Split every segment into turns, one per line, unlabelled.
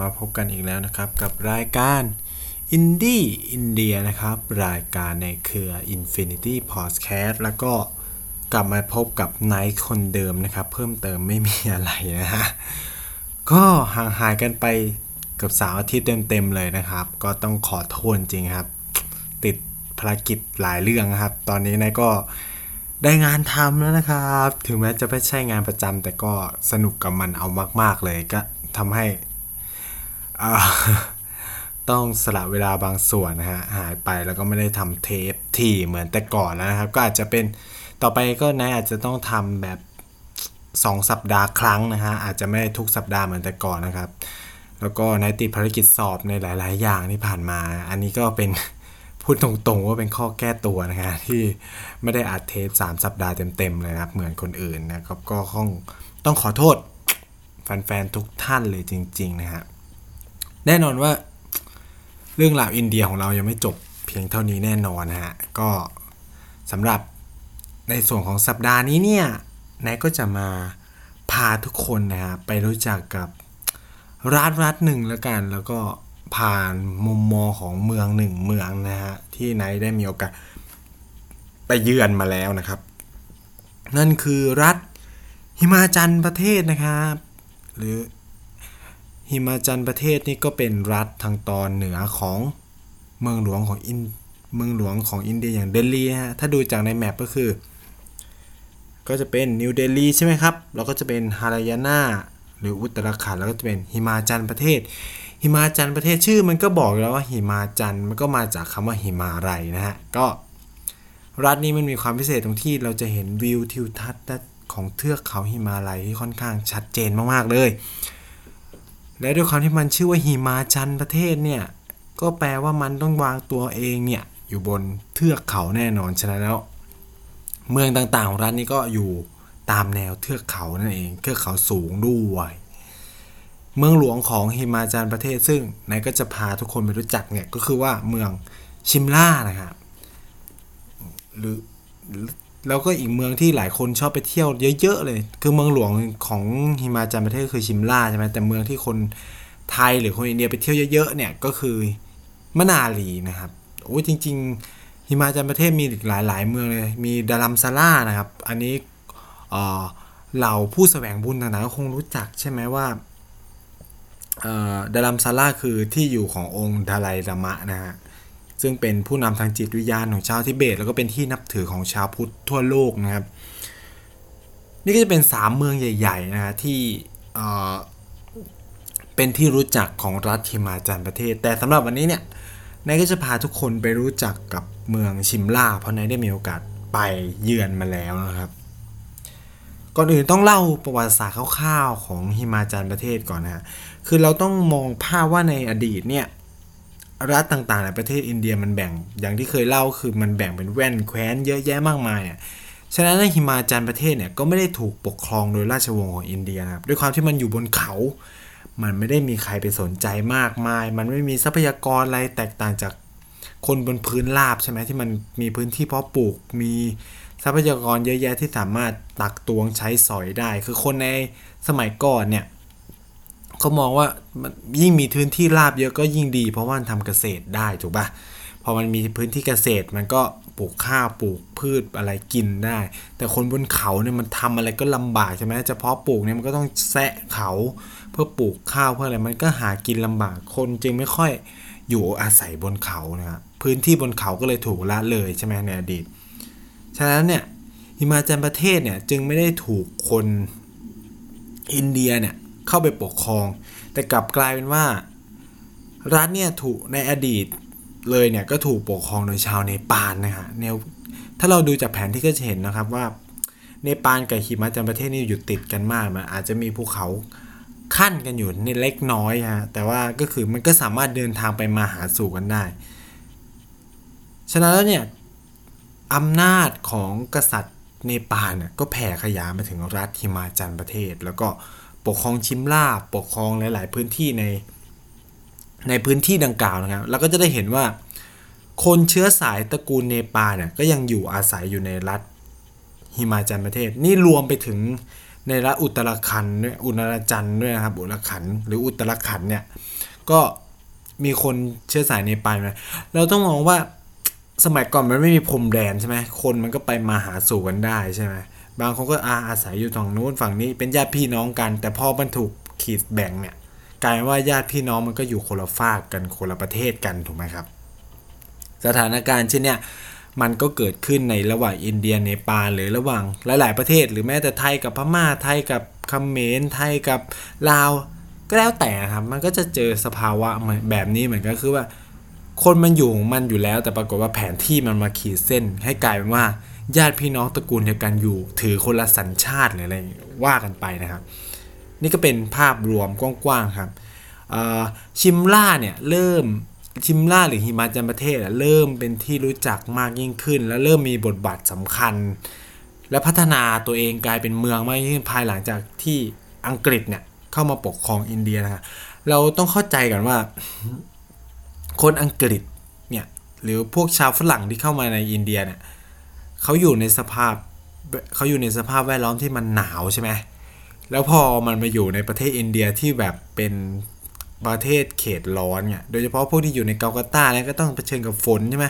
มาพบกันอีกแล้วนะครับ กับรายการอินดี้อินเดียนะครับ รายการในเครือ Infinity Podcast แล้วก็กลับมาพบกับไนท์คนเดิมนะครับ เพิ่มเติมไม่มีอะไรนะฮะก็ห่างหายกันไปกือบสามอาทิตย์เต็มๆเลยนะครับ ก็ต้องขอโทษจริงครับ ติดภารกิจหลายเรื่องครับ ตอนนี้นายก็ได้งานทำแล้วนะครับ ถึงแม้จะไม่ใช่งานประจำแต่ก็สนุกกับมันเอามาก ๆ เลยก็ทำให้ ต้องสละเวลาบางส่วนนะฮะหายไปแล้วก็ไม่ได้ทำเทปที่เหมือนแต่ก่อนแล้วนะครับ ก็อาจจะเป็นต่อไปก็นายอาจจะต้องทำแบบ 2 สัปดาห์ครั้งนะฮะอาจจะไม่ได้ทุกสัปดาห์เหมือนแต่ก่อนนะครับ แล้วก็นายติดภารกิจสอบในหลาย ๆ อย่างที่ผ่านมา อันนี้ก็เป็นพูดตรงๆว่าเป็นข้อแก้ตัวนะฮะที่ไม่ได้อัดเทป3สัปดาห์เต็มๆเลยนะครับเหมือนคนอื่นนะครับก็ต้องต้องขอโทษแฟนๆทุกท่านเลยจริง ๆ นะฮะ แน่นอนว่าเรื่องราวอินเดียของเรายังไม่จบเพียงเท่านี้แน่นอนนะฮะ ก็สำหรับในส่วนของสัปดาห์นี้เนี่ยนายก็จะมาพาทุกคนนะฮะไปรู้จักกับรัฐรัฐหนึ่งแล้วกัน แล้วก็ผ่านมุมมองของเมืองหนึ่งเมืองนะฮะที่นายได้มีโอกาสไปเยือนมาแล้วนะครับ นั่นคือรัฐหิมาจันประเทศนะครับ หรือ หิมาจันประเทศนี่ก็เป็นรัฐทางตอนเหนือของเมืองหลวงของอินเมืองหลวงของอินเดียอย่างเดลีฮะถ้าดูจากในแมปก็คือ ก็จะเป็นนิวเดลีใช่ไหมครับ แล้วก็จะเป็นฮารายานาหรืออุตราขันแล้วก็จะเป็นหิมาจันประเทศ หิมาจันประเทศชื่อมันก็บอกแล้วว่าหิมาจันมันก็มาจากคำว่าหิมาไรนะฮะก็รัฐนี้มันมีความพิเศษตรงที่เราจะเห็นวิวทิวทัศน์ของเทือกเขาหิมาลัยที่ค่อนข้างชัดเจนมากๆเลย และด้วยความที่มันชื่อว่าหิมาจันประเทศเนี่ย ก็แปลว่ามันต้องวางตัวเองเนี่ย อยู่บนเทือกเขาแน่นอนฉะนั้นแล้ว เมืองต่างๆของรัฐนี้ก็อยู่ตามแนวเทือกเขานั่นเองเทือกเขาสูงด้วยเมืองหลวงของหิมาจันประเทศ ซึ่งนายก็จะพาทุกคนไปรู้จักเนี่ยก็คือว่าเมืองชิมล่านะครับหรือ แล้วก็อีกเมืองที่หลายคนชอบไปเที่ยวเยอะๆเลย คือเมืองหลวงของหิมาจันประเทศคือชิมล่าใช่ไหมแต่เมืองที่คนไทยหรือคนอินเดียไปเที่ยวเยอะๆเนี่ยก็คือมะนาลีนะครับโอ้จริงๆหิมาจันประเทศมีอีกหลาย ๆ เมืองเลยมีดารัมซาร่านะครับ อันนี้เออเหล่าผู้แสวงบุญต่างๆก็คงรู้จักใช่ไหมว่าดารัมซาร่าคือที่อยู่ขององค์ดาไลลามะนะฮะ ซึ่งเป็นผู้นำทางจิตวิญญาณของชาวทิเบต แล้วก็เป็นที่นับถือของชาวพุทธทั่วโลกนะครับ นี่ก็จะเป็น 3 เมืองใหญ่ ๆ นะฮะที่เเป็นที่รู้จักของรัฐฮิมาจันประเทศ แต่สำหรับวันนี้เนี่ยนายก็จะพาทุกคนไปรู้จักกับเมืองชิมล่า เพราะนายได้มีโอกาสไปเยือนมาแล้วนะครับ ก่อนอื่นต้องเล่าประวัติศาสตร์คร่าวๆของฮิมาจันประเทศก่อนนะฮะคือเราต้องมองภาพว่าในอดีตเนี่ย รัฐต่างๆในประเทศอินเดียมันแบ่ง อย่างที่เคยเล่าคือมันแบ่งเป็นแว่นแคว้นเยอะแยะมากมายอะฉะนั้นในหิมาจันประเทศเนี่ยก็ไม่ได้ถูกปกครองโดยราชวงศ์ของอินเดียนะครับด้วยความที่มันอยู่บนเขา มันไม่ได้มีใครไปสนใจมากมาย มันไม่มีทรัพยากรอะไรแตกต่างจากคนบนพื้นราบใช่ไหมที่มันมีพื้นที่เพาะปลูกมีทรัพยากรเยอะแยะที่สามารถตักตวงใช้สอยได้ คือคนในสมัยก่อนเนี่ย เขามองว่ายิ่งมีพื้นที่ราบเยอะก็ยิ่งดี เพราะว่ามันทำเกษตรได้ถูกปะพอมันมีพื้นที่เกษตรมันก็ปลูกข้าวปลูกพืชอะไรกินได้ แต่คนบนเขาเนี่ยมันทำอะไรก็ลำบากใช่ไหมเฉพาะปลูกเนี่ยมันก็ต้องแซะเขาเพื่อปลูกข้าวเพื่ออะไรมันก็หากินลำบากคนจึงไม่ค่อยอยู่อาศัยบนเขานะครับพื้นที่บนเขาก็เลยถูกละเลยใช่ไหมในอดีต ฉะนั้นเนี่ยหิมาจันประเทศเนี่ยจึงไม่ได้ถูกคนอินเดียเนี่ย เข้าไปปกครอง แต่กลับกลายเป็นว่า รัฐเนี่ยถูกในอดีตเลยเนี่ยก็ถูกปกครองโดยชาวเนปาลนะฮะแนวถ้าเราดูจากแผนที่ก็จะเห็นนะครับว่าเนปาลกับหิมาจันประเทศนี่อยู่ติดกันมากมันอาจจะมีภูเขาขั้นกันอยู่ในเล็กน้อยฮะแต่ว่าก็คือมันก็สามารถเดินทางไปมาหาสู่กันได้ ฉะนั้นแล้วเนี่ยอำนาจของกษัตริย์เนปาลเนี่ยก็แผ่ขยายมาถึงรัฐหิมาจันประเทศ แล้วก็ ปกครองชิมลาปกครองหลาย ๆ พื้นที่ในในพื้นที่ดังกล่าวนะครับเราก็จะได้เห็นว่า คนเชื้อสายตระกูลเนปาลเนี่ยก็ยังอยู่อาศัยอยู่ในรัฐหิมาจันประเทศ นี่รวมไปถึงในรัฐอุตรขันด้วยอุตรจันทร์ด้วยนะครับอุตรขันหรืออุตรขันเนี่ยก็มีคนเชื้อสายเนปาลนะเราต้องมองว่าสมัยก่อนมันไม่มีพรมแดนใช่ไหมคนมันก็ไปมาหาสู่กันได้ใช่ไหม บางคนก็อาอาศัยอยู่ฝั่งนู้นฝั่งนี้เป็นญาติพี่น้องกัน แต่พอมันถูกขีดแบ่งเนี่ยกลายว่าญาติพี่น้องมันก็อยู่คนละฝากกันคนละประเทศกันถูกไหมครับ สถานการณ์เช่นเนี้ยมันก็เกิดขึ้นในระหว่างอินเดียเนปาลหรือระหว่างหลาย ๆ ประเทศ หรือแม้แต่ไทยกับพม่าไทยกับเขมรไทยกับลาวก็แล้วแต่ครับมันก็จะเจอสภาวะแบบนี้เหมือนกันคือว่า คนมันอยู่มันอยู่แล้ว แต่ปรากฏว่าแผนที่มันมาขีดเส้น ให้กลายเป็นว่า ญาติพี่น้องตระกูลเดียวกันอยู่ ถือคนละสัญชาติหรืออะไรว่ากันไปนะครับ นี่ก็เป็นภาพรวมกว้างๆครับชิมล่าเนี่ยเริ่มชิมล่าหรือหิมาจันประเทศเริ่มเป็นที่รู้จักมากยิ่งขึ้น และเริ่มมีบทบาทสำคัญ และพัฒนาตัวเองกลายเป็นเมืองมากยิ่งขึ้นภายหลังจากที่อังกฤษเนี่ยเข้ามาปกครองอินเดียนะครับเราต้องเข้าใจกันว่า คนอังกฤษเนี่ยหรือพวกชาวฝรั่งที่เข้ามาในอินเดียเนี่ย เขาอยู่ในสภาพเขาอยู่ในสภาพแวดล้อมที่มันหนาวใช่ไหมแล้วพอมันมาอยู่ในประเทศอินเดียที่แบบเป็นประเทศเขตร้อนเนี่ยโดยเฉพาะพวกที่อยู่ในเกาลกตตาแล้วก็ต้องเผชิญกับฝนใช่ไหม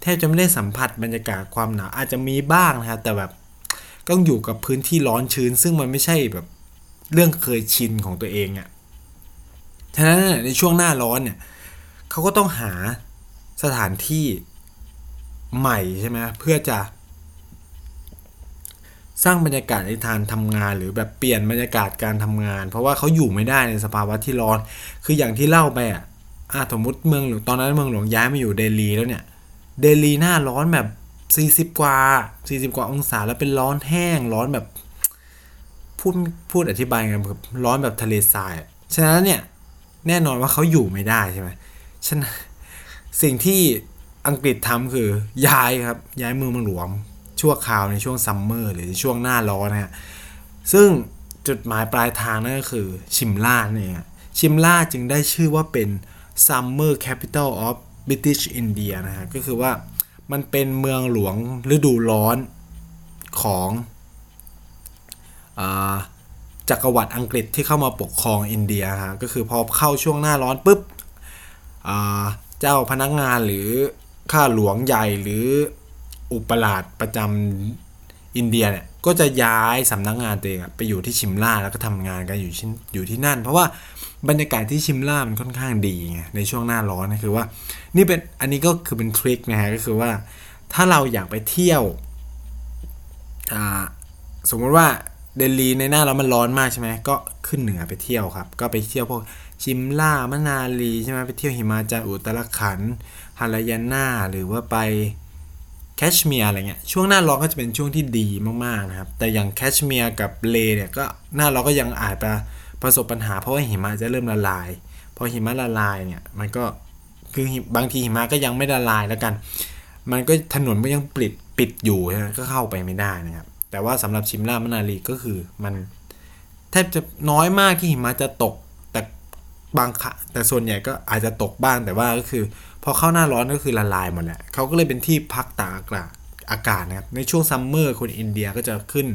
แทบจะไม่ได้สัมผัสบรรยากาศความหนาวอาจจะมีบ้างนะครับแต่แบบต้องอยู่กับพื้นที่ร้อนชื้น ซึ่งมันไม่ใช่แบบเรื่องเคยชินของตัวเองอะ่ะฉะนั้นในช่วงหน้าร้อนเนี่ยเขาก็ต้องหาสถานที่ใหม่ใช่ไหมเพื่อจะ สร้างบรรยากาศในทางทำงานหรือแบบเปลี่ยนบรรยากาศการทำงาน เพราะว่าเขาอยู่ไม่ได้ในสภาวะที่ร้อน คืออย่างที่เล่าไปอะอาสมมติเมืองหลวงตอนนั้นเมืองหลวงย้ายมาอยู่เดลีแล้วเนี่ย เดลีหน้าร้อนแบบ 40 กว่า 40 กว่าองศาแล้วเป็นร้อนแห้งร้อนแบบพูดพูดอธิบายกันแบบร้อนแบบทะเลทราย ฉะนั้นเนี่ยแน่นอนว่าเขาอยู่ไม่ได้ใช่ไหมฉะนั้นสิ่งที่อังกฤษทำคือย้ายครับย้ายเมืองเมืองหลวง ชั่วคราวในช่วงซัมเมอร์หรือช่วงหน้าร้อนนะฮะซึ่งจุดหมายปลายทางนั่นก็คือชิมล่าเนี่ยชิมล่าจึงได้ชื่อว่าเป็น Summer Capital of British India นะฮะก็คือว่ามันเป็นเมืองหลวงฤดูร้อนของอจักรวรรดิอังกฤษที่เข้ามาปกครองอินเดียฮะก็คือพอเข้าช่วงหน้าร้อนปุ๊บเจ้าพนักงานหรือข้าหลวงใหญ่หรือ อุปราชประจำอินเดียเนี่ยก็จะย้ายสำนักงงานตัวเองไปอยู่ที่ชิมล่าแล้วก็ทำงานกันอยู่ที่อยู่ที่นั่น เพราะว่าบรรยากาศที่ชิมล่ามันค่อนข้างดีไงในช่วงหน้าร้อนนะคือว่า นี่เป็นอันนี้ก็คือเป็นทริคนะฮะก็คือว่าถ้าเราอยากไปเที่ยวสมมติว่าเดลีในหน้าเรามันร้อนมากใช่ไหมก็ขึ้นเหนือไปเที่ยวครับ ก็ไปเที่ยวพวกชิมล่ามะนาลีใช่ไหมไปเที่ยวหิมาจันอุตรขันฮารายาน่าหรือว่าไป แคชเมียร์อะไรเงี้ยช่วงหน้าร้อนก็จะเป็นช่วงที่ดีมากๆนะครับแต่อย่างแคชเมียร์กับเลเนี่ยก็หน้าร้อนก็ยังอาจจะประสบปัญหาเพราะว่าหิมะจะเริ่มละลายพอหิมะละลายเนี่ยมันก็คือบางทีหิมะก็ยังไม่ละลายแล้วกัน มันก็ถนนก็ยังปิดปิดอยู่นะก็เข้าไปไม่ได้นะครับแต่ว่าสำหรับชิมล่ามนาลีก็คือมันแทบจะน้อยมากที่หิมะจะตกแต่บางแต่ส่วนใหญ่ก็อาจจะตกบ้างแต่ว่าก็คือ พอเข้าหน้าร้อนก็คือละลายหมดแหละเขาก็เลยเป็นที่พักตากอากาศอากาศนะครับ ในช่วงซัมเมอร์คนอินเดียก็จะขึ้น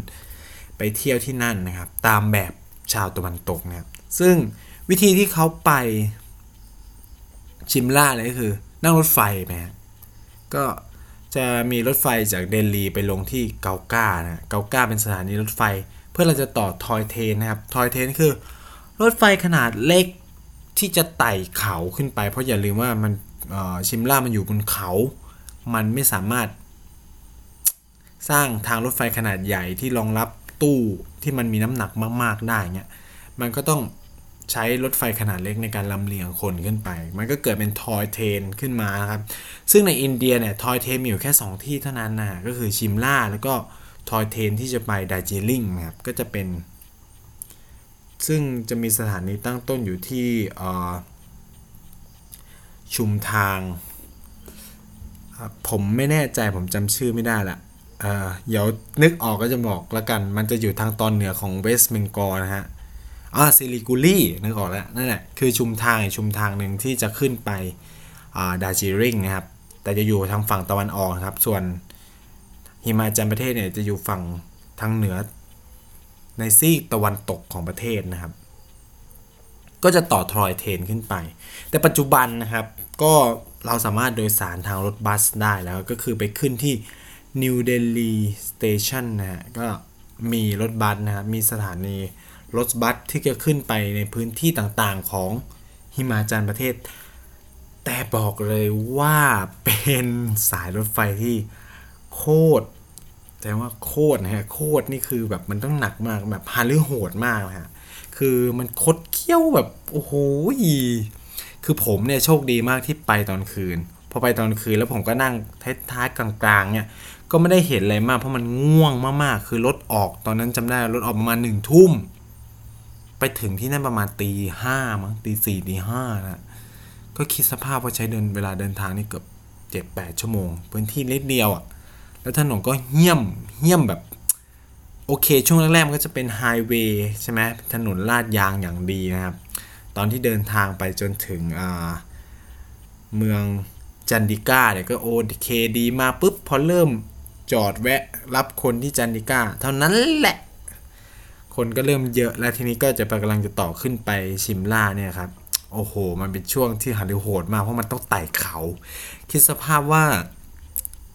ไปเที่ยวที่นั่นนะครับ ตามแบบชาวตะวันตกนะครับ ซึ่งวิธีที่เขาไปชิมล่าเลยก็คือ นั่งรถไฟไปก็จะมีรถไฟจากเดลีไปลงที่เกาก้านะเกาก้าเป็นสถานีรถไฟ เพื่อเราจะต่อทอยเทนนะครับทอยเทนคือ รถไฟขนาดเล็กที่จะไต่เขาขึ้นไป เพราะอย่าลืมว่ามัน ชิมล่ามันอยู่บนเขา มันไม่สามารถ สร้างทางรถไฟขนาดใหญ่ที่รองรับตู้ที่มันมีน้ำหนักมากๆได้เงี้ย มันก็ต้องใช้รถไฟขนาดเล็กในการลำเลียงคนขึ้นไป มันก็เกิดเป็นทอยเทนขึ้นมาครับ ซึ่งในอินเดียเนี่ยทอยเทนมีอยู่แค่ 2 ที่เท่านั้นนะก็คือชิมล่าแล้วก็ทอยเทนที่จะไปดาร์จิลิงครับ ก็จะเป็น ซึ่งจะมีสถานีตั้งต้นอยู่ที่ ชุมทาง ผมไม่แน่ใจผมจำชื่อไม่ได้ละเเดี๋ยวนึกออกก็จะบอกล้วกัน มันจะอยู่ทางตอนเหนือของเวสต์เบงกอลนะฮะอ่าซิลิกุลีนึกออกแล้วนั่นแหละคือชุมทางชุมทางหนึ่งที่จะขึ้นไปดาจิริงนะครับ แต่จะอยู่ทางฝั่งตะวันออกครับ ส่วนหิมาจันประเทศเนี่ยจะอยู่ฝั่งทางเหนือ ในซีกตะวันตกของประเทศนะครับ ก็จะต่อทรอยเทนขึ้นไป แต่ปัจจุบันนะครับ ก็เราสามารถโดยสารทางรถบัสได้แล้วก็คือไปขึ้นที่ New Delhi Station นะฮะก็มีรถบัสนะครับมีสถานีรถบัสที่จะขึ้นไปในพื้นที่ต่างๆของหิมาจันประเทศ แต่บอกเลยว่าเป็นสายรถไฟที่โคตรแต่ว่าโคตรนะฮะโคตรนี่คือแบบมันต้องหนักมากแบบฮาลือโหดมากนะฮะคือมันคดเคี้ยวแบบโอ้โห คือผมเนี่ยโชคดีมากที่ไปตอนคืน พอไปตอนคืนแล้วผมก็นั่งท้ายๆกลางๆเนี่ยก็ไม่ได้เห็นอะไรมาก เพราะมันง่วงมากๆ คือรถออกตอนนั้นจำได้รถออกประมาณหนึ่งทุ่ม ไปถึงที่นั่นประมาณตีห้ามั้งตีสี่ตีห้านะก็คิดสภาพว่าใช้เดินเวลาเดินทางนี่เกือบเจ็ดแปดชั่วโมง พื้นที่เล็กเดียวอะ่ะ แล้วถนนก็เหี้ยมเหี้ยมแบบ โอเค ช่วงแรกๆมันก็จะเป็นไฮเวย์ใช่ไหมถนนลาดยางอย่างดีนะครับ ตอนที่เดินทางไปจนถึงเมืองจันดิก้าเนี่ยก็โอเคดีมาปุ๊บพอเริ่มจอดแวะรับคนที่จันดิก้าเท่านั้นแหละ คนก็เริ่มเยอะแล้วทีนี้ก็จะไปกำลังจะต่อขึ้นไปชิมล่าเนี่ยครับ โอ้โห มันเป็นช่วงที่หันโหดมากเพราะมันต้องไต่เขา คิดสภาพว่า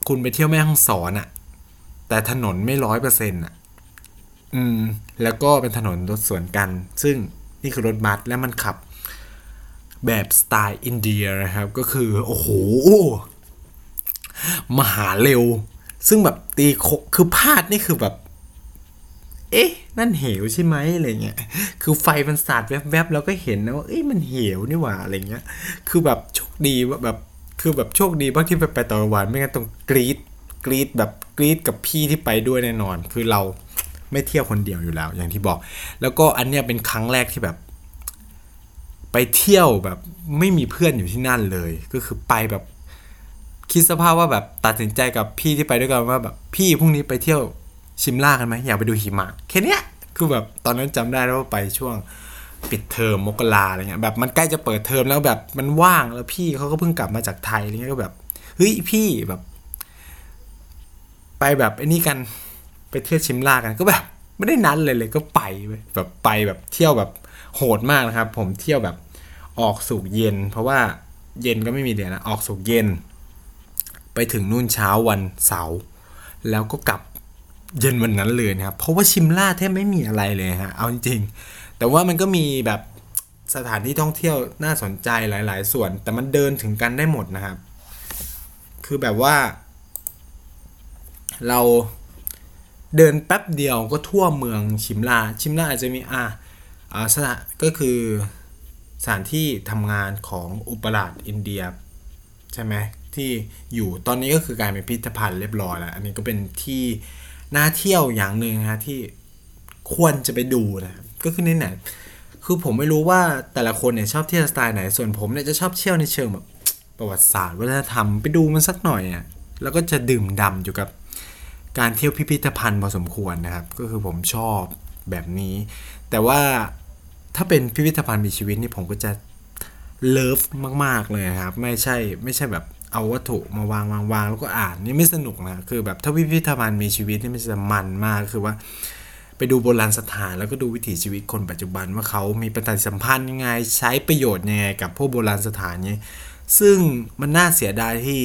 คุณไปเที่ยวแม่ฮ่องสอนอะแต่ถนนไม่ร้อยเปอร์เซ็นต์อะอืม แล้วก็เป็นถนนรถสวนกัน ซึ่ง นี่คือรถบัสแล้วมันขับแบบสไตล์อินเดียนะครับ ก็คือโอ้โหมหาเร็ว ซึ่งแบบตีคกคือพลาดนี่คือแบบ เอ๊ะ นั่นเหวใช่ไหมอะไรเงี้ยคือไฟมันสาดแวบๆแล้วก็เห็นนะว่าเอ้ยมันเหวนี่หว่าอะไรเงี้ย คือแบบโชคดีว่าแบบคือแบบโชคดีมากที่ไปไปต่อวันไม่งั้นต้องกรีดกรีดแบบกรีดกับพี่ที่ไปด้วยแน่นอน คือเรา ไม่เที่ยวคนเดียวอยู่แล้ว อย่างที่บอก แล้วก็อันเนี้ยเป็นครั้งแรกที่แบบ ไปเที่ยวแบบไม่มีเพื่อนอยู่ที่นั่นเลย ก็คือไปแบบคิดสภาพว่าแบบตัดสินใจกับพี่ที่ไปด้วยกันว่าแบบพี่พรุ่งนี้ไปเที่ยวชิมล่ากันไหมอยากไปดูหิมะแค่นี้คือแบบตอนนั้นจำได้แล้วว่าไปช่วงปิดเทอมมกราอะไรเงี้ยแบบมันใกล้จะเปิดเทอมแล้วแบบมันว่างแล้วพี่เขาก็เพิ่งกลับมาจากไทยอะไรเงี้ยก็แบบเฮ้ยพี่แบบ ไปแบบไอ้นี่กัน ไปเที่ยวชิมล่ากันก็แบบไม่ได้นัดเลยเลยก็ไปแบบไปแบบเที่ยวแบบโหดมากนะครับ ผมเที่ยวแบบออกสู่เย็น เพราะว่าเย็นก็ไม่มีเดียนะออกสู่เย็น ไปถึงนู่นเช้าวันเสาร์แล้วก็กลับเย็นวันนั้นเลยนะครับเพราะว่าชิมล่าแทบไม่มีอะไรเลยฮะเอาจริงๆแต่ว่ามันก็มีแบบสถานที่ท่องเที่ยวน่าสนใจหลาย ๆ ส่วน แต่มันเดินถึงกันได้หมดนะครับ คือแบบว่า เรา เดินแป๊บเดียวก็ทั่วเมืองชิมลา ชิมลาอาจจะมีอ่าอ่าสถานก็คือสถานที่ทำงานของอุปราชอินเดีย ใช่ไหมที่อยู่ตอนนี้ก็คือกลารเป็นพิพิธภัณฑ์เรียบร้อยแล้ว อันนี้ก็เป็นที่น่าเที่ยวอย่างหนึ่งนะที่ควรจะไปดูนะก็คือในไหนคือผมไม่รู้ว่าแต่ละคนเนี่ยชอบเที่ยวสไตล์ไหน ส่วนผมเนี่ยจะชอบเที่ยวในเชิงแบบประวัติศาสตร์วัฒนธรรมไปดูมันสักหน่อยอะแล้วก็จะดื่มดำอยู่กับ การเที่ยวพิพิธภัณฑ์พอสมควรนะครับ ก็คือผมชอบแบบนี้ แต่ว่าถ้าเป็นพิพิธภัณฑ์มีชีวิตนี่ผมก็จะเลิฟมาก ๆ เลยครับ ไม่ใช่ไม่ใช่แบบเอาวัตถุมาวางวางวางแล้วก็อ่านนี่ไม่สนุกนะคือแบบถ้าพิพิธภัณฑ์มีชีวิตนี่มันจะมันมากคือว่า ไปดูโบราณสถานแล้วก็ดูวิถีชีวิตคนปัจจุบันว่าเขามีปฏิสัมพันธ์ยังไงใช้ประโยชน์ยังไงกับพวกโบราณสถานนี้ซึ่งมันน่าเสียดายที่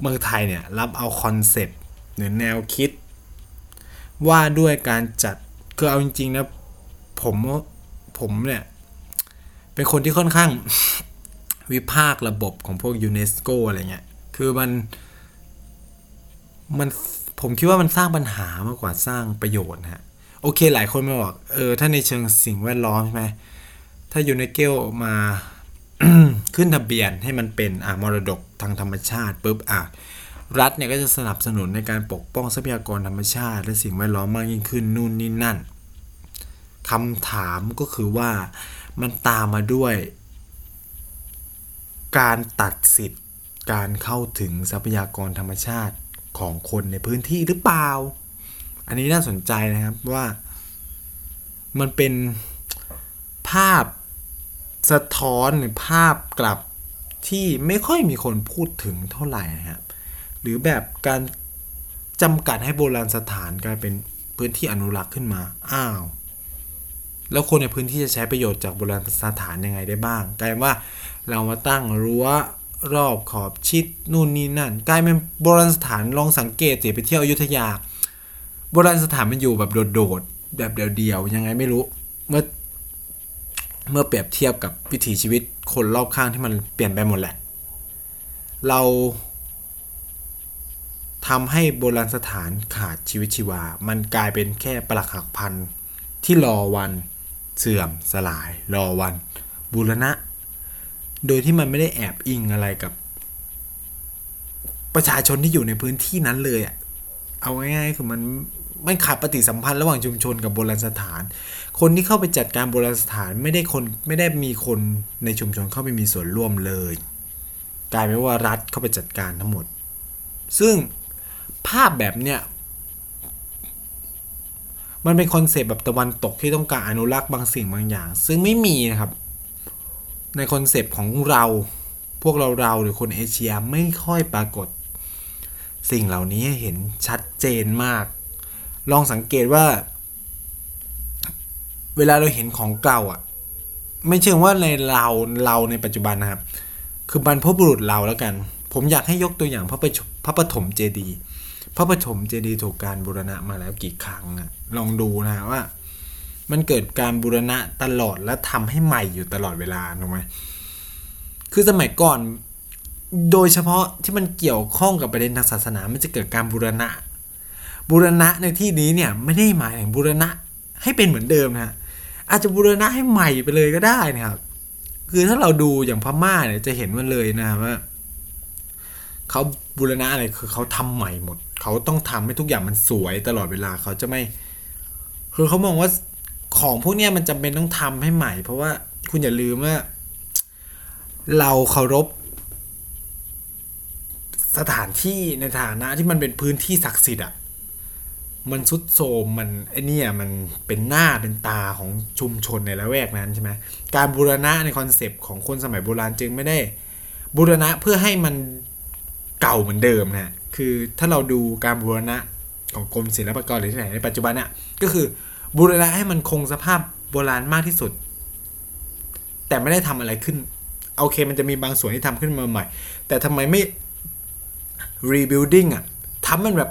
เมืองไทยเนี่ยรับเอาคอนเซปต์ หรือแนวคิด ว่าด้วยการจัดคือเอาจริงๆนะผมผมเนี่ย เป็นคนที่ค่อนข้างวิพากษ์ระบบของพวกยูเนสโกอะไรเงี้ย คือมันมันผมคิดว่ามันสร้างปัญหามากกว่าสร้างประโยชน์ฮะ โอเคหลายคนมาบอกเออถ้าในเชิงสิ่งแวดล้อมใช่ไหมถ้ายูเนเกมาขึ้นทะเบียนให้มันเป็นอ่ามรดกทางธรรมชาติปุ๊บอะ รัฐเนี่ยก็จะสนับสนุนในการปกป้องทรัพยากรธรรมชาติ และสิ่งแวดล้อมมากยิ่งขึ้นนู่นนี่นั่นคำถามก็คือว่ามันตามมาด้วย การตัดสิทธิ์การเข้าถึงทรัพยากรธรรมชาติของคนในพื้นที่หรือเปล่า อันนี้น่าสนใจนะครับว่ามันเป็นภาพสะท้อนหรือภาพกลับที่ไม่ค่อยมีคนพูดถึงเท่าไหร่ครับ หรือแบบการจำกัดให้โบราณสถานกลายเป็นพื้นที่อนุรักษ์ขึ้นมา อ้าว แล้วคนในพื้นที่จะใช้ประโยชน์จากโบราณสถานยังไงได้บ้าง กลายว่าเรามาตั้งรั้วรอบขอบชิดนู่นนี่นั่น กลายเป็นโบราณสถานลองสังเกตสิไปเที่ยวอยุธยา โบราณสถานมันอยู่แบบโดดๆแบบเดียวๆยังไงไม่รู้ เมื่อเมื่อเปรียบเทียบกับวิถีชีวิตคนรอบข้างที่มันเปลี่ยนไปหมดแหละ เรา ทำให้โบราณสถานขาดชีวิตชีวา มันกลายเป็นแค่ปลักหักพันที่รอวันเสื่อมสลาย รอวันบูรณะ โดยที่มันไม่ได้แอบอิงอะไรกับ ประชาชนที่อยู่ในพื้นที่นั้นเลยอะ่ะเอาง่ายๆคือมันมันขาดปฏิสัมพันธ์ระหว่างชุมชนกับโบราณสถาน คนที่เข้าไปจัดการโบราณสถานไม่ได้คนไม่ได้มีคนในชุมชนเข้าไปมีส่วนร่วมเลย กลายเป็นว่ารัฐเข้าไปจัดการทั้งหมด ซึ่ง ภาพแบบเนี้ยมันเป็นคอนเซปต์แบบตะวันตกที่ต้องการอนุรักษ์บางสิ่งบางอย่าง ซึ่งไม่มีนะครับ ในคอนเซปต์ของเราพวกเราเราหรือคนเอเชียไม่ค่อยปรากฏ สิ่งเหล่านี้เห็นชัดเจนมาก ลองสังเกตว่า เวลาเราเห็นของเก่าอะ ไม่เชิงว่าในเราเราในปัจจุบันนะครับ คือบรรพบุรุษเราแล้วกัน ผมอยากให้ยกตัวอย่างพระประพระปฐมเจดีย์ พระปฐมเจดีย์ถูกการบูรณะมาแล้วกี่ครั้งอะลองดูนะว่า มันเกิดการบูรณะตลอดและทำให้ใหม่อยู่ตลอดเวลาถูกไหมคือสมัยก่อน โดยเฉพาะที่มันเกี่ยวข้องกับประเด็นทางศาสนา มันจะเกิดการบูรณะ บูรณะในที่นี้เนี่ยไม่ได้หมายถึงบูรณะให้เป็นเหมือนเดิมนะอาจจะบูรณะให้ใหม่ไปเลยก็ได้นะครับคือถ้าเราดูอย่างพม่าเนี่ยจะเห็นมันเลยนะว่าเขาบูรณะอะไรคือเขาทำใหม่หมด เขาต้องทำให้ทุกอย่างมันสวยตลอดเวลาเขาจะไม่ คือเขามองว่าของพวกนี้มันจำเป็นต้องทำให้ใหม่ เพราะว่าคุณอย่าลืมว่า เราเคารพสถานที่ในฐานะที่มันเป็นพื้นที่ศักดิ์สิทธิ์อะมันทรุดโทรมมันไอ้เนี่ยมันเป็นหน้าเป็นตาของชุมชนในละแวกนั้นใช่ไหมการบูรณะในคอนเซปต์ของคนสมัยโบราณจึงไม่ได้บูรณะเพื่อให้มัน เก่าเหมือนเดิมนะคือถ้าเราดูการบูรณะของกรมศิลปากรหรือที่ไหนในปัจจุบันน่ะก็คือบูรณะให้มันคงสภาพโบราณมากที่สุด แต่ไม่ได้ทำอะไรขึ้นโอเคมันจะมีบางส่วนที่ทำขึ้นมาใหม่ แต่ทำไมไม่ rebuilding อะทำมันแบบ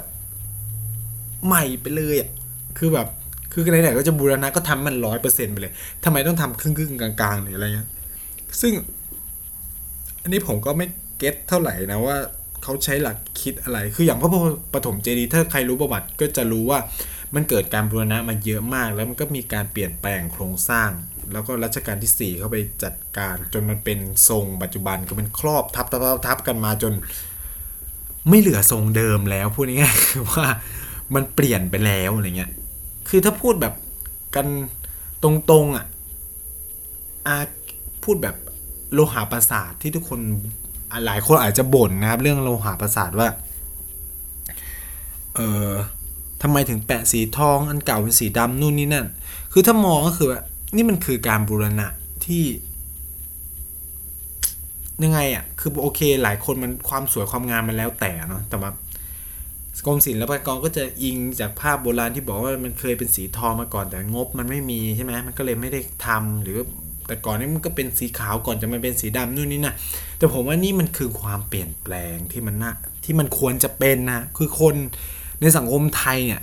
ใหม่ไปเลยอะคือแบบคือไหนๆก็จะบูรณะก็ทำมันร้อยเปอร์เซ็นต์ไปเลยทำไมต้องทำครึ่งๆกลางๆหรืออะไรเงี้ยซึ่ง อันนี้ผมก็ไม่เก็ตเท่าไหร่นะว่า เขาใช้หลักคิดอะไร คืออย่างพระปฐมเจดีย์ถ้าใครรู้ประวัติก็จะรู้ว่ามันเกิดการบูรณะมาเยอะมาก แล้วมันก็มีการเปลี่ยนแปลงโครงสร้าง แล้วก็รัชกาลที่ 4 เข้าไปจัดการ จนมันเป็นทรงปัจจุบันก็เป็นครอบทับทับทับกันมาจน ไม่เหลือทรงเดิมแล้วพูดง่ายๆคือว่ามันเปลี่ยนไปแล้วอะไรเงี้ย คือถ้าพูดแบบกันตรงๆอะอาพูดแบบโลหะประสาทที่ทุกคน หลายคนอาจจะบ่นนะครับ เรื่องโลหะประสาทว่า เออทำไมถึงแปะสีทองอันเก่าเป็นสีดำนู่นนี่นั่น คือถ้ามองก็คือว่านี่มันคือการบูรณะที่ ยังไงอะ คือโอเค หลายคนมันความสวยความงามมันแล้วแต่เนาะแต่ว่ากรมศิลปากรก็จะอิงจากภาพโบราณที่บอกว่ามันเคยเป็นสีทองมาก่อนแต่งบมันไม่มีใช่ไหมมันก็เลยไม่ได้ทำหรือ แต่ก่อนนี้มันก็เป็นสีขาวก่อนจะมาเป็นสีดำนู่นนี่นะแต่ผมว่านี่มันคือความเปลี่ยนแปลงที่มันน่าที่มันควรจะเป็นนะคือคนในสังคมไทยเนี่ย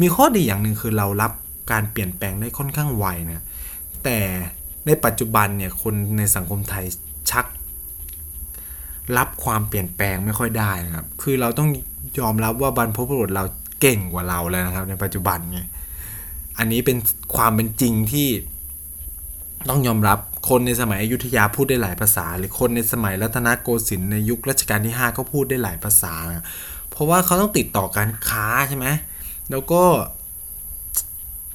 มีข้อดีอย่างหนึ่งคือเรารับการเปลี่ยนแปลงได้ค่อนข้างไวนะแต่ในปัจจุบันเนี่ยคนในสังคมไทยชัก รับความเปลี่ยนแปลงไม่ค่อยได้นะครับ คือเราต้องยอมรับว่าบรรพบุรุษเราเก่งกว่าเราแล้วนะครับ ในปัจจุบันไงอันนี้เป็นความเป็นจริงที่ ต้องยอมรับคนในสมัยอยุธยาพูดได้หลายภาษา หรือคนในสมัยรัตนโกสินทร์ในยุครัชกาลที่ 5 ก็พูดได้หลายภาษา เพราะว่าเขาต้องติดต่อการค้าใช่ไหมแล้วก็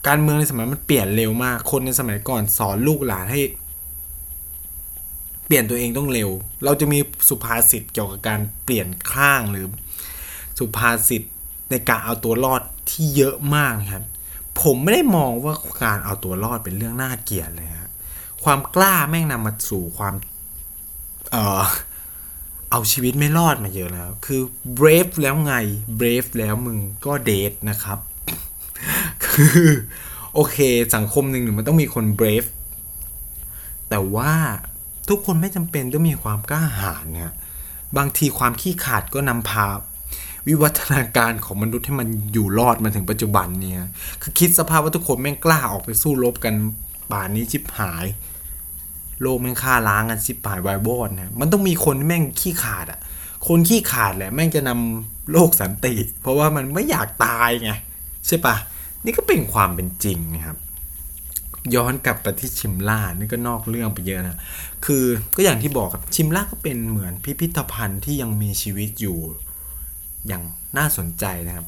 การเมืองในสมัยมันเปลี่ยนเร็วมาก คนในสมัยก่อนสอนลูกหลานให้ เปลี่ยนตัวเองต้องเร็ว เราจะมีสุภาษิตเกี่ยวกับการเปลี่ยนข้างหรือ สุภาษิตในการเอาตัวรอดที่เยอะมากครับ ผมไม่ได้มองว่าการเอาตัวรอดเป็นเรื่องน่าเกลียดเลยครับ ความกล้าแม่งนำมาสู่ความ เออเอาชีวิตไม่รอดมาเยอะแล้ว คือ brave แล้วไง brave แล้วมึงก็เดทนะครับ คือ โอเค สังคมหนึ่งหนึ่งมันต้องมีคน brave แต่ว่าทุกคนไม่จำเป็นต้องมีความกล้าหาญเนี่ยบางทีความขี้ขาดก็นำพาวิวัฒนาการของมนุษย์ให้มันอยู่รอดมาถึงปัจจุบันเนี่ย คือคิดสภาพว่าทุกคนแม่งกล้าออกไปสู้รบกันป่านนี้ชิบหาย โลกแม่งฆ่าล้างกันชิบหายวายบอนนะมันต้องมีคนแม่งขี้ขาดอะ คนขี้ขาดแหละแม่งจะนำโลกสันติ เพราะว่ามันไม่อยากตายไงใช่ปะนี่ก็เป็นความเป็นจริงนะครับ ย้อนกลับไปที่ชิมล่านี่ก็นอกเรื่องไปเยอะนะคือก็อย่างที่บอกครับชิมล่าก็เป็นเหมือนพิพิธภัณฑ์ที่ยังมีชีวิตอยู่อย่างน่าสนใจนะครับ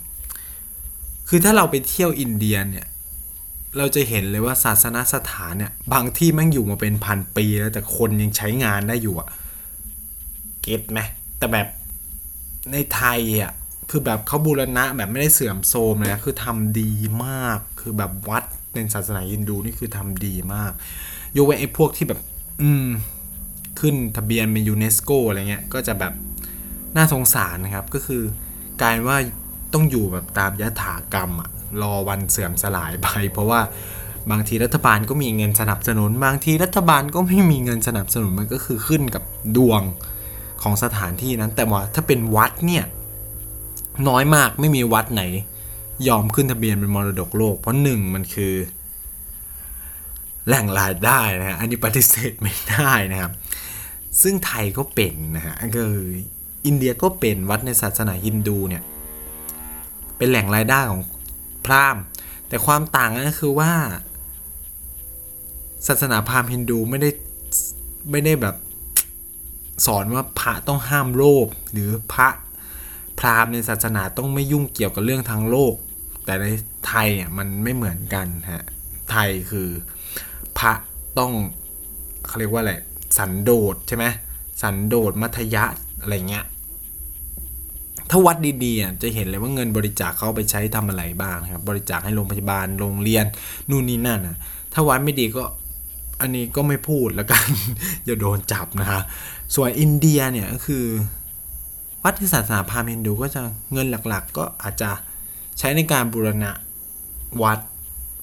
คือถ้าเราไปเที่ยวอินเดียเนี่ย เราจะเห็นเลยว่าศาสนสถานเนี่ย บางที่แม่งอยู่มาเป็นพันปีแล้วแต่คนยังใช้งานได้อยู่อะเก็ตไหมแต่แบบในไทยอะคือแบบเขาบูรณะแบบไม่ได้เสื่อมโทรมเลยนะคือทำดีมาก คือแบบวัดในศาสนาฮินดูนี่คือทำดีมากยกเว้นไอ้พวกที่แบบ อืม ขึ้นทะเบียนเป็นยูเนสโกอะไรเงี้ย ก็จะแบบน่าสงสารนะครับ ก็คือ การว่าต้องอยู่แบบตามยถากรรมอะ รอวันเสื่อมสลายไป เพราะว่าบางทีรัฐบาลก็มีเงินสนับสนุน บางทีรัฐบาลก็ไม่มีเงินสนับสนุนมันก็คือขึ้นกับดวงของสถานที่นั้น แต่ว่าถ้าเป็นวัดเนี่ยน้อยมากไม่มีวัดไหน ยอมขึ้นทะเบียนเป็นมรดกโลก เพราะหนึ่งมันคือ แหล่งรายได้นะฮะอันนี้ปฏิเสธไม่ได้นะครับ ซึ่งไทยก็เป็นนะฮะก็คืออินเดียก็เป็นวัดในศาสนาฮินดูเนี่ยเป็นแหล่งรายได้ของ พราหมณ์ แต่ความต่างก็คือว่า ศาสนาพราหมณ์ฮินดูไม่ได้ไม่ได้แบบสอนว่าพระต้องห้ามโลภหรือพระพราหมณ์ในศาสนาต้องไม่ยุ่งเกี่ยวกับเรื่องทางโลก แต่ในไทยเนี่ยมันไม่เหมือนกันฮะไทยคือพระต้องเขาเรียกว่าอะไรสันโดษใช่ไหมสันโดษมัธยะอะไรเงี้ย ถ้าวัดดีๆจะเห็นเลยว่าเงินบริจาคเขาไปใช้ทำอะไรบ้างครับ บริจาคให้โรงพยาบาลโรงเรียนนู่นนี่นั่นนะถ้าวัดไม่ดีก็อันนี้ก็ไม่พูดแล้วกัน อย่าโดนจับนะคะส่วนอินเดียเนี่ยก็คือ วัดที่ศาสนาพราหมณ์ฮินดูก็จะเงินหลักๆ ก็อาจจะใช้ในการบูรณะวัด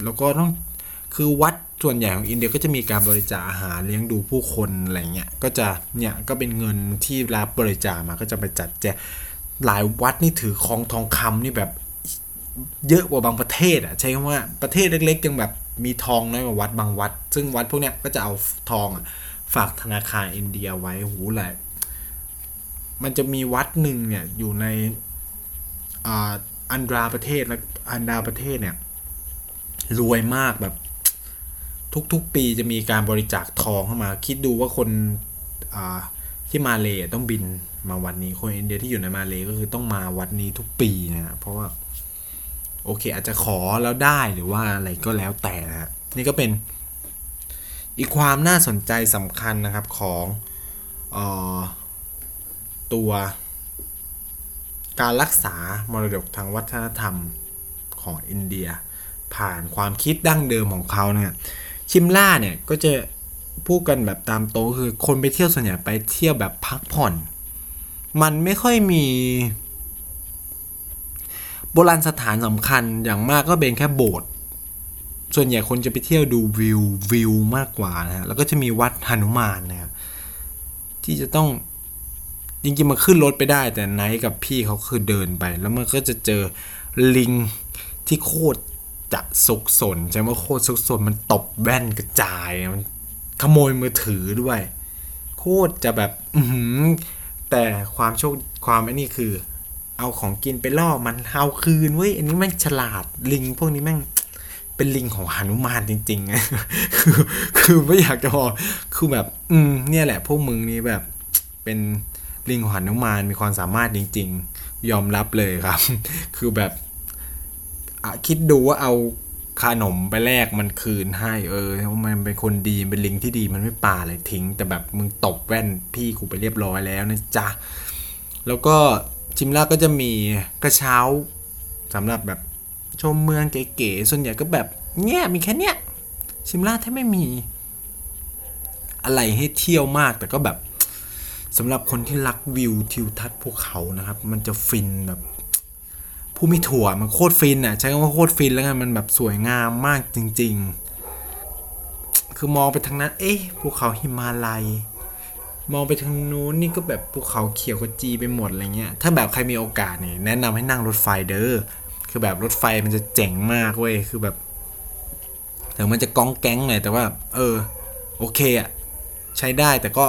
แล้วก็ต้องคือวัดส่วนใหญ่ของอินเดียก็จะมีการบริจาคอาหารเลี้ยงดูผู้คนอะไรเงี้ยก็จะเนี่ยก็เป็นเงินที่รับบริจาคมาก็จะไปจัดแจ หลายวัดนี่ถือของทองคำนี่แบบเยอะกว่าบางประเทศอะใช่คำว่าประเทศเล็กๆยังแบบมีทองน้อยกว่าวัดบางวัด ซึ่งวัดพวกเนี้ยก็จะเอาทองฝากธนาคารอินเดียไว้หูแหละมันจะมีวัดหนึ่งเนี่ยอยู่ในอันดราประเทศและอันดาประเทศเนี่ยรวยมากแบบทุกๆ ปีจะมีการบริจาคทองเข้ามา คิดดูว่าคนที่มาเลต้องบิน มาวันนี้คนอินเดียที่อยู่ในมาเลก็คือต้องมาวัดนี้ทุกปีนะเพราะว่า โอเค อาจจะขอแล้วได้หรือว่าอะไรก็แล้วแต่นะนี่ก็เป็น อีกความน่าสนใจสำคัญนะครับของออตัวการรักษามรดกทางวัฒนธรรมของอินเดีย ผ่านความคิดดั้งเดิมของเขาเนี่ยชิมล่าเนี่ยก็จะพูดกันแบบตามโตคือคนไปเที่ยวส่วนใหญ่ไปเที่ยวแบบพักผ่อน มันไม่ค่อยมีโบราณสถานสำคัญอย่างมากก็เป็นแค่โบสถ์ส่วนใหญ่คนจะไปเที่ยวดูวิววิวมากกว่านะฮะแล้วก็จะมีวัดหนุมานนะครับที่จะต้องจริงๆมันขึ้นรถไปได้ แต่ไนท์กับพี่เขาคือเดินไป แล้วมันก็จะเจอลิงที่โคตรจะสุกสนใช่ไหมโคตรสุกสนมันตบแว่นกระจายมันขโมยมือถือด้วย โคตรจะแบบ อื แต่ความโชคความไอ้นี่คือ เอาของกินไปล่อมันเอาคืนเว้ยอันนี้แม่งฉลาดลิงพวกนี้แม่งเป็นลิงของหานุมานจริงๆคือคือไม่อยากจะบอกคือแบบ อืมเนี่ยแหละ พวกมึงนี่แบบ เป็นลิงของหานุมานมีความสามารถจริง ๆ ยอมรับเลยครับ คือแบบคิดดูว่าเอา ขนมไปแลกมันคืนให้ เออเพราะมันเป็นคนดีเป็นลิงที่ดีมันไม่ป่าอะไรทิ้ง แต่แบบมึงตบแว่นพี่กูไปเรียบร้อยแล้วนะจ๊ะแล้วก็ชิมล่าก็จะมีกระเช้าสำหรับแบบชมเมืองเก๋ๆส่วนใหญ่ก็แบบเนี้ยมีแค่เนี้ยชิมล่าแทบไม่มี อะไรให้เที่ยวมากแต่ก็แบบสำหรับคนที่รักวิวทิวทัศน์ภูเขานะครับ มันจะฟินแบบ ผู้มีถั่วมันโคตรฟินอะใช้คำว่าโคตรฟินแล้วกันมันแบบสวยงามมากจริง ๆ คือมองไปทางนั้น เอ๊ะภูเขาหิมาลัย มองไปทางนู้นนี่ก็แบบภูเขาเขียวขจีไปหมดอะไรเงี้ยถ้าแบบใครมีโอกาสเนี่ยแนะนำให้นั่งรถไฟเด้อคือแบบรถไฟมันจะเจ๋งมากเว้ยคือแบบถึงมันจะก้องแก๊งหน่อยแต่ว่า เออ โอเคอะใช้ได้แต่ก็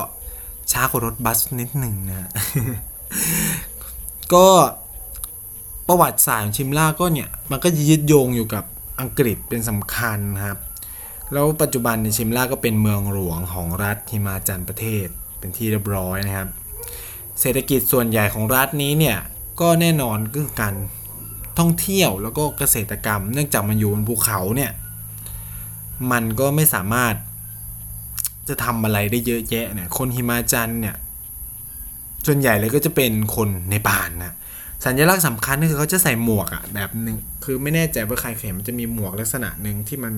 ช้ากว่ารถบัสนิดหนึ่งนะ ก็ ประวัติศาสตร์ของชิมล่าก็เนี่ยมันก็ยึดโยงอยู่กับอังกฤษเป็นสำคัญครับ แล้วปัจจุบันในชิมล่าก็เป็นเมืองหลวงของรัฐฮิมาจันประเทศเป็นที่เรียบร้อยนะครับ เศรษฐกิจส่วนใหญ่ของรัฐนี้เนี่ยก็แน่นอนก็คือการท่องเที่ยวแล้วก็เกษตรกรรม เนื่องจากมันอยู่บนภูเขาเนี่ยมันก็ไม่สามารถจะทำอะไรได้เยอะแยะเนี่ยคนฮิมาจันเนี่ยส่วนใหญ่เลยก็จะเป็นคนในป่านนะ สัญลักษณ์สำคัญก็คือเขาจะใส่หมวกอะแบบหนึ่งคือไม่แน่ใจว่าใครเคยเห็นมันจะมีหมวกลักษณะหนึ่งที่มัน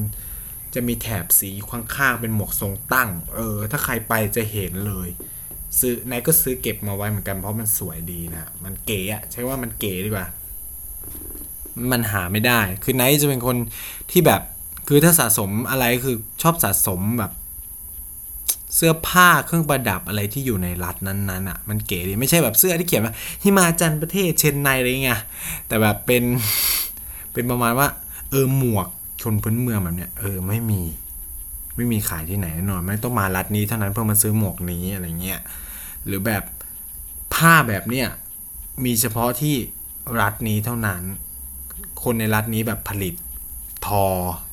จะมีแถบสีข้างๆเป็นหมวกทรงตั้ง เออ ถ้าใครไปจะเห็นเลย ซื้อนายก็ซื้อเก็บมาไว้เหมือนกันเพราะมันสวยดีนะมันเก๋อะใช้ว่ามันเก๋ดีกว่า มันหาไม่ได้ คือนท์จะเป็นคนที่แบบคือถ้าสะสมอะไรคือชอบสะสมแบบ เสื้อผ้าเครื่องประดับอะไรที่อยู่ในรัฐนั้นๆอะมันเก๋ดีไม่ใช่แบบเสื้อที่เขียนว่าฮิมาจันประเทศเชนไนอะไรเงี้ยแต่แบบเป็นเป็นประมาณว่า เออหมวกชนพื้นเมืองแบบเนี้ยเออไม่มีไม่มีขายที่ไหนแน่นอน ไม่ต้องมารัฐนี้เท่านั้นเพื่อมาซื้อหมวกนี้อะไรเงี้ยหรือแบบผ้าแบบเนี้ยมีเฉพาะที่รัฐนี้เท่านั้น คนในรัฐนี้แบบผลิตทอ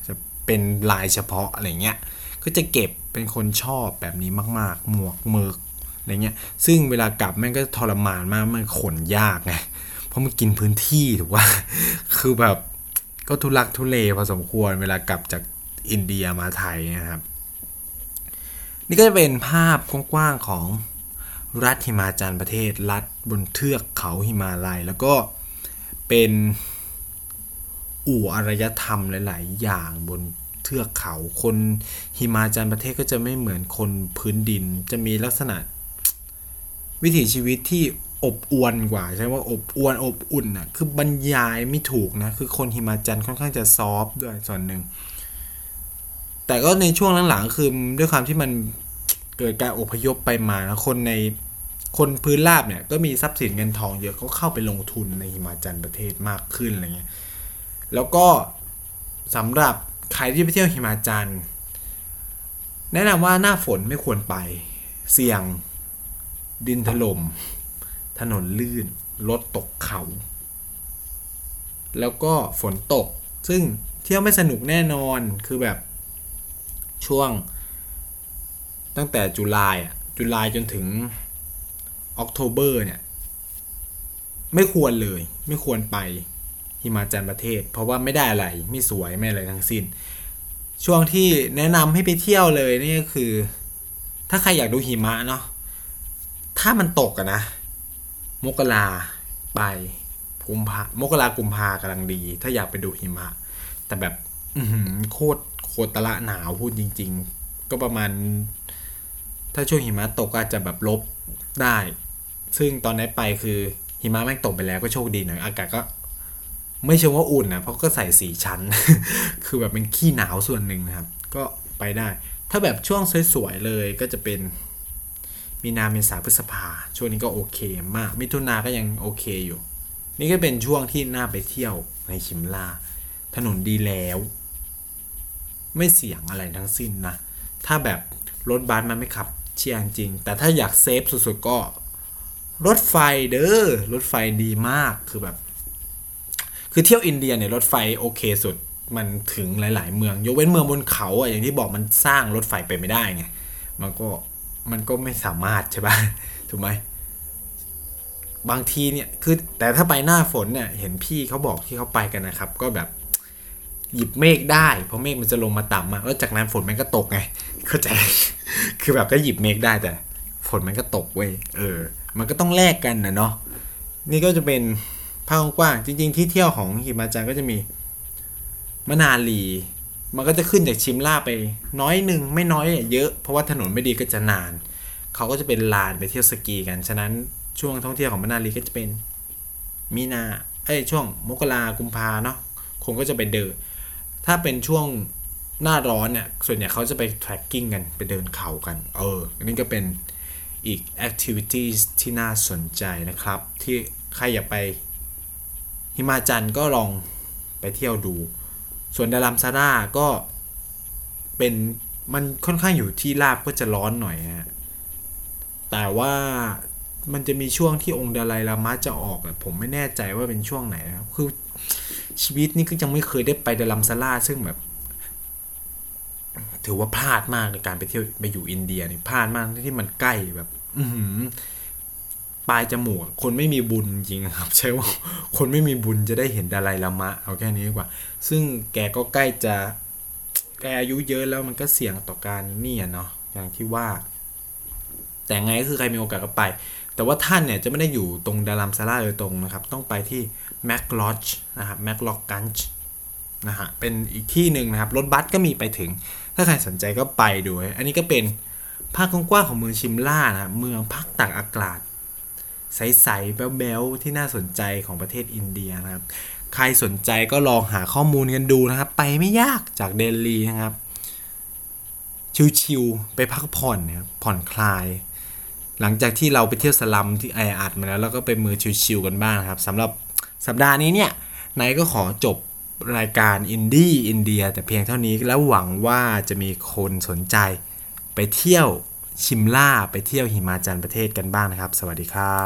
จะเป็นลายเฉพาะอะไรเงี้ยก็จะเก็บ เป็นคนชอบแบบนี้มาก ๆ หมวกเมือกอะไรเงี้ย ซึ่งเวลากลับแม่งก็ทรมานมาก มันขนยากไง เพราะมันกินพื้นที่ถูกว่า คือแบบก็ทุลักทุเลพอสมควรเวลากลับจากอินเดียมาไทยนะครับ นี่ก็จะเป็นภาพกว้างๆของรัฐหิมาจันประเทศ รัฐบนเทือกเขาหิมาลัย แล้วก็เป็นอู่อารยธรรมหลาย ๆ อย่างบน เทือกเขา คนหิมาจันประเทศก็จะไม่เหมือนคนพื้นดิน จะมีลักษณะ วิถีชีวิตที่อบอวลกว่า ใช่ว่าอบอวลอบอุ่นอะ คือบรรยายไม่ถูกนะ คือคนหิมาจันค่อนข้างจะซอฟด้วยส่วนหนึ่ง แต่ก็ในช่วงหลังๆคือด้วยความที่มันเกิดการอพยพไปมานะคนในคนพื้นราบเนี่ยก็มีทรัพย์สินเงินทองเยอะเขาเข้าไปลงทุนในหิมาจันประเทศมากขึ้นอะไรเงี้ย แล้วก็สำหรับ ใครที่ไปเที่ยวหิมาจันแนะนำว่าหน้าฝนไม่ควรไป เสี่ยง ดินถล่ม ถนนลื่น รถตกเขา แล้วก็ฝนตก ซึ่งเที่ยวไม่สนุกแน่นอน คือแบบช่วง ตั้งแต่จุลายอะ จุลายจนถึงออกโทเบอร์เนี่ย ไม่ควรเลย ไม่ควรไป หิมาจันประเทศ เพราะว่าไม่ได้อะไรไม่สวยไม่อะไรทั้งสิ้น ช่วงที่แนะนำให้ไปเที่ยวเลยนี่ก็คือ ถ้าใครอยากดูหิมะเนาะถ้ามันตกอะนะ มกราไปกุมภามกรากุมภากำลังดี ถ้าอยากไปดูหิมะ แต่แบบโคตรโคตรตะละหนาวพูดจริง ๆ ก็ประมาณ ถ้าช่วงหิมะตกอาจจะแบบลบได้ ซึ่งตอนนี้ไปคือหิมะแม่งตกไปแล้วก็โชคดีหน่อยอากาศก็ ไม่เชิงว่าอุ่นนะเพราะก็ใส่สีชั้น คือแบบเป็นขี้หนาวส่วนหนึ่งนะครับ ก็ไปได้ ถ้าแบบช่วงสวยๆเลยก็จะเป็น มีนาเมษาพฤษภา ช่วงนี้ก็โอเคมาก มิถุนาก็ยังโอเคอยู่ นี่ก็เป็นช่วงที่น่าไปเที่ยวในชิมลา ถนนดีแล้ว ไม่เสี่ยงอะไรทั้งสิ้นนะ ถ้าแบบรถบัสมันไม่ขับเชียงจริง แต่ถ้าอยากเซฟสุดๆก็ รถไฟเด้อ รถไฟดีมาก คือแบบ คือเที่ยวอินเดียเนี่ยรถไฟโอเคสุดมันถึงหลาย ๆ เมือง ยกเว้นเมืองบนเขาอะอย่างที่บอกมันสร้างรถไฟไปไม่ได้ไงมันก็มันก็ไม่สามารถใช่ปะถูกไหมบางทีเนี่ยคือแต่ถ้าไปหน้าฝนเนี่ยเห็นพี่เขาบอกที่เขาไปกันนะครับ ก็แบบหยิบเมฆได้เพราะเมฆมันจะลงมาต่ำมากแล้วจากนั้นฝนมันก็ตกไงเข้าใจ คือแบบก็หยิบเมฆได้แต่ ฝนมันก็ตกเว้ยเออ มันก็ต้องแลกกันนะเนาะนี่ก็จะเป็น ภาพกว้างจริง ๆ ที่เที่ยวของหิมาจันก็จะมีมะนาลี มันก็จะขึ้นจากชิมล่าไป น้อยหนึ่งไม่น้อยเยอะเพราะว่าถนนไม่ดีก็จะนาน เขาก็จะเป็นลานไปเที่ยวสกีกัน ฉะนั้นช่วงท่องเที่ยวของมะนาลีก็จะเป็นมีนาเอ้ยช่วงมกรากุมภาเนาะคนก็จะไปเดิน ถ้าเป็นช่วงหน้าร้อนเนี่ยส่วนใหญ่เขาจะไป tracking กันไปเดินเขากัน เอออันนี้ก็เป็นอีก activities ที่น่าสนใจนะครับ ที่ใครอยากไป หิมาจันก็ลองไปเที่ยวดู ส่วนดารัมซาร่าก็เป็นมันค่อนข้างอยู่ที่ราบก็จะร้อนหน่อยฮะ แต่ว่ามันจะมีช่วงที่องค์ดาไลลามะจะออกอะผมไม่แน่ใจว่าเป็นช่วงไหนนะครับ คือชีวิตนี่ก็ยังไม่เคยได้ไปดารัมซาร่าซึ่งแบบ ถือว่าพลาดมากในการไปเที่ยวไปอยู่อินเดียนี่พลาดมากที่มันใกล้แบบ อือหือ ปลายจมูกคนไม่มีบุญจริงครับ ใช่ว่าคนไม่มีบุญจะได้เห็นดาไลลามะ เอาแค่นี้ดีกว่า ซึ่งแกก็ใกล้จะแกอายุเยอะแล้วมันก็เสี่ยงต่อการนี่อะเนาะอย่างที่ว่า แต่ไงก็คือใครมีโอกาสก็ไป แต่ว่าท่านเนี่ยจะไม่ได้อยู่ตรงดารัมซาร่าโดยตรงนะครับ ต้องไปที่แมคลอชนะครับแมคลอกกันช์นะฮะเป็นอีกที่หนึ่งนะครับ รถบัสก็มีไปถึง ถ้าใครสนใจก็ไปดูอันนี้ก็เป็นภาคกว้างๆของเมืองชิมล่านะเมืองพักตักอากาศ ใสๆแบ๊วๆที่น่าสนใจของประเทศอินเดียนะครับ ใครสนใจก็ลองหาข้อมูลกันดูนะครับ ไปไม่ยากจากเดลีนะครับ ชิวๆไปพักผ่อนนะครับผ่อนคลาย หลังจากที่เราไปเที่ยวสลัมที่ไออัดมาแล้วเราก็ไปมือชิวๆกันบ้างครับสำหรับสัปดาห์นี้เนี่ยไนายก็ขอจบรายการอินดี้อินเดีย แต่เพียงเท่านี้แล้วหวังว่าจะมีคนสนใจไปเที่ยวชิมล่าไปเที่ยวหิมาจันประเทศกันบ้างนะครับ สวัสดีครับ